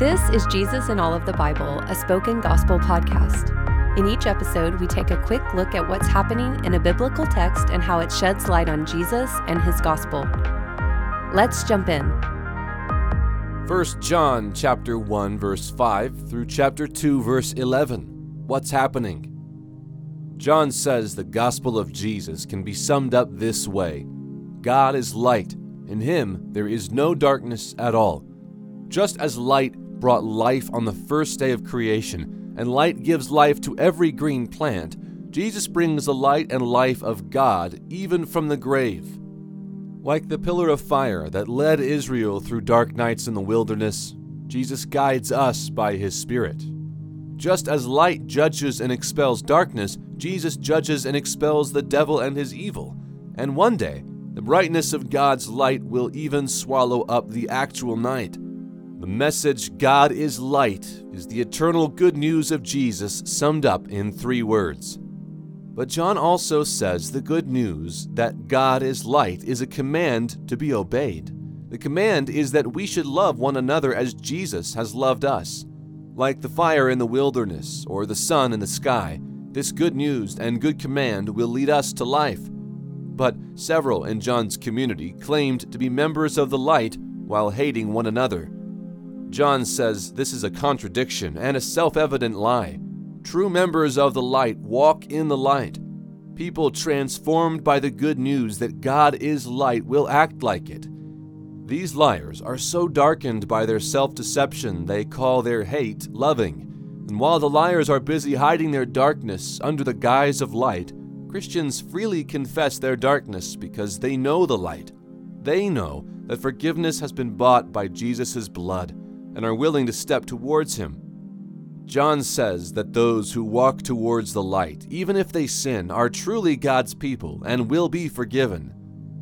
This is Jesus in All of the Bible, a spoken gospel podcast. In each episode, we take a quick look at what's happening in a biblical text and how it sheds light on Jesus and his gospel. Let's jump in. 1 John chapter 1 verse 5 through chapter 2 verse 11. What's happening? John says the gospel of Jesus can be summed up this way. God is light. In him there is no darkness at all. Just as light brought life on the first day of creation, and light gives life to every green plant, Jesus brings the light and life of God even from the grave. Like the pillar of fire that led Israel through dark nights in the wilderness, Jesus guides us by his Spirit. Just as light judges and expels darkness, Jesus judges and expels the devil and his evil. And one day, the brightness of God's light will even swallow up the actual night. Message, God is light, is the eternal good news of Jesus summed up in three words. But John also says the good news that God is light is a command to be obeyed. The command is that we should love one another as Jesus has loved us. Like the fire in the wilderness or the sun in the sky, this good news and good command will lead us to life. But several in John's community claimed to be members of the light while hating one another. John says this is a contradiction and a self evident lie. True members of the light walk in the light. People transformed by the good news that God is light will act like it. These liars are so darkened by their self deception they call their hate loving. And while the liars are busy hiding their darkness under the guise of light, Christians freely confess their darkness because they know the light. They know that forgiveness has been bought by Jesus' blood and are willing to step towards him. John says that those who walk towards the light, even if they sin, are truly God's people and will be forgiven.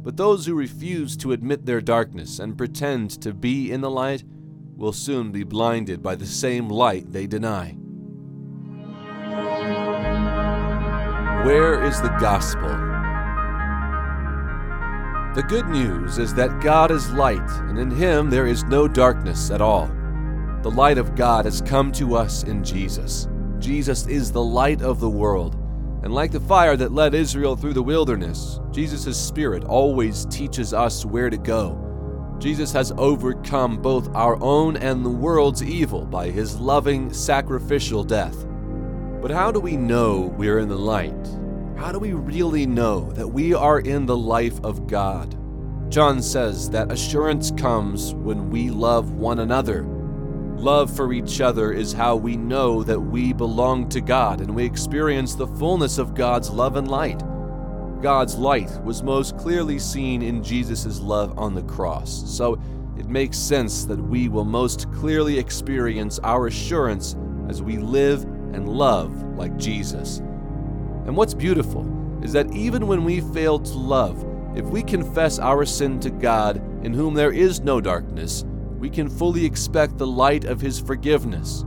But those who refuse to admit their darkness and pretend to be in the light will soon be blinded by the same light they deny. Where is the gospel? The good news is that God is light, and in him there is no darkness at all. The light of God has come to us in Jesus. Jesus is the light of the world. And like the fire that led Israel through the wilderness, Jesus' Spirit always teaches us where to go. Jesus has overcome both our own and the world's evil by his loving, sacrificial death. But how do we know we're in the light? How do we really know that we are in the life of God? John says that assurance comes when we love one another. Love for each other is how we know that we belong to God and we experience the fullness of God's love and light. God's light was most clearly seen in Jesus' love on the cross, so it makes sense that we will most clearly experience our assurance as we live and love like Jesus. And what's beautiful is that even when we fail to love, if we confess our sin to God, in whom there is no darkness, we can fully expect the light of His forgiveness.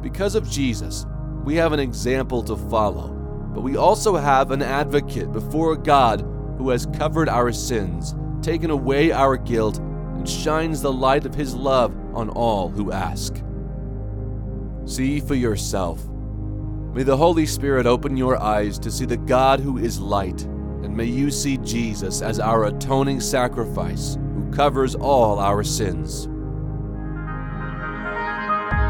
Because of Jesus, we have an example to follow, but we also have an advocate before God who has covered our sins, taken away our guilt, and shines the light of His love on all who ask. See for yourself. May the Holy Spirit open your eyes to see the God who is light, and may you see Jesus as our atoning sacrifice who covers all our sins.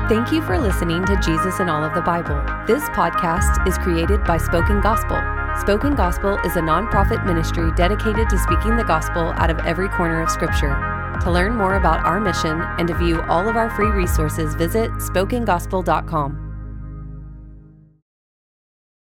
Thank you for listening to Jesus in All of the Bible. This podcast is created by Spoken Gospel. Spoken Gospel is a nonprofit ministry dedicated to speaking the gospel out of every corner of Scripture. To learn more about our mission and to view all of our free resources, visit spokengospel.com.